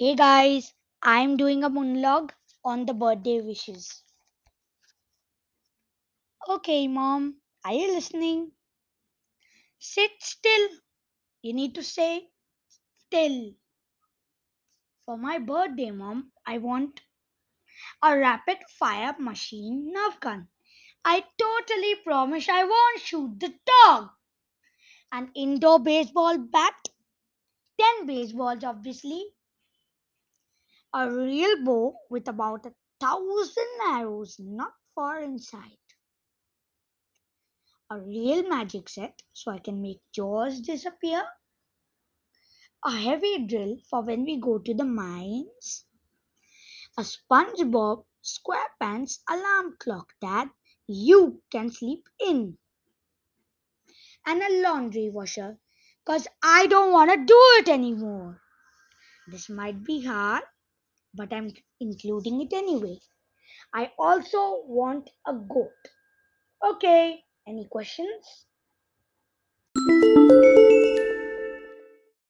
guys, I'm doing a monologue on the birthday wishes. Okay, mom, are you listening? Sit still. You need to say still. For my birthday, mom, I want a rapid fire machine nerf gun. I totally promise I won't shoot the dog. An indoor baseball bat, 10 baseballs, obviously. A real bow with about a thousand arrows not far inside. a real magic set so I can make jaws disappear, a heavy drill for when we go to the mines, a SpongeBob SquarePants alarm clock that you can sleep in, and a laundry washer because I don't want to do it anymore. This might be hard, but I'm including it anyway. I also want a goat. Okay, any questions?